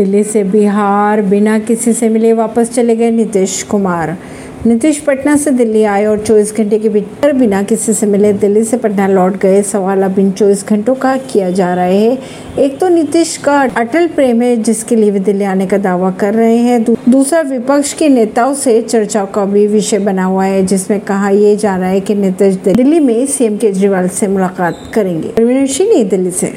दिल्ली से बिहार बिना किसी से मिले वापस चले गए नीतीश कुमार। नीतीश पटना से दिल्ली आए और 24 घंटे के भीतर बिना किसी से मिले दिल्ली से पटना लौट गए। सवाल अब इन 24 घंटों का किया जा रहा है। एक तो नीतीश का अटल प्रेम है, जिसके लिए वे दिल्ली आने का दावा कर रहे हैं। दूसरा विपक्ष के नेताओं से चर्चा का भी विषय बना हुआ है, जिसमें कहा यह जा रहा है कि नीतीश दिल्ली में सीएम केजरीवाल से मुलाकात करेंगे। दिल्ली से।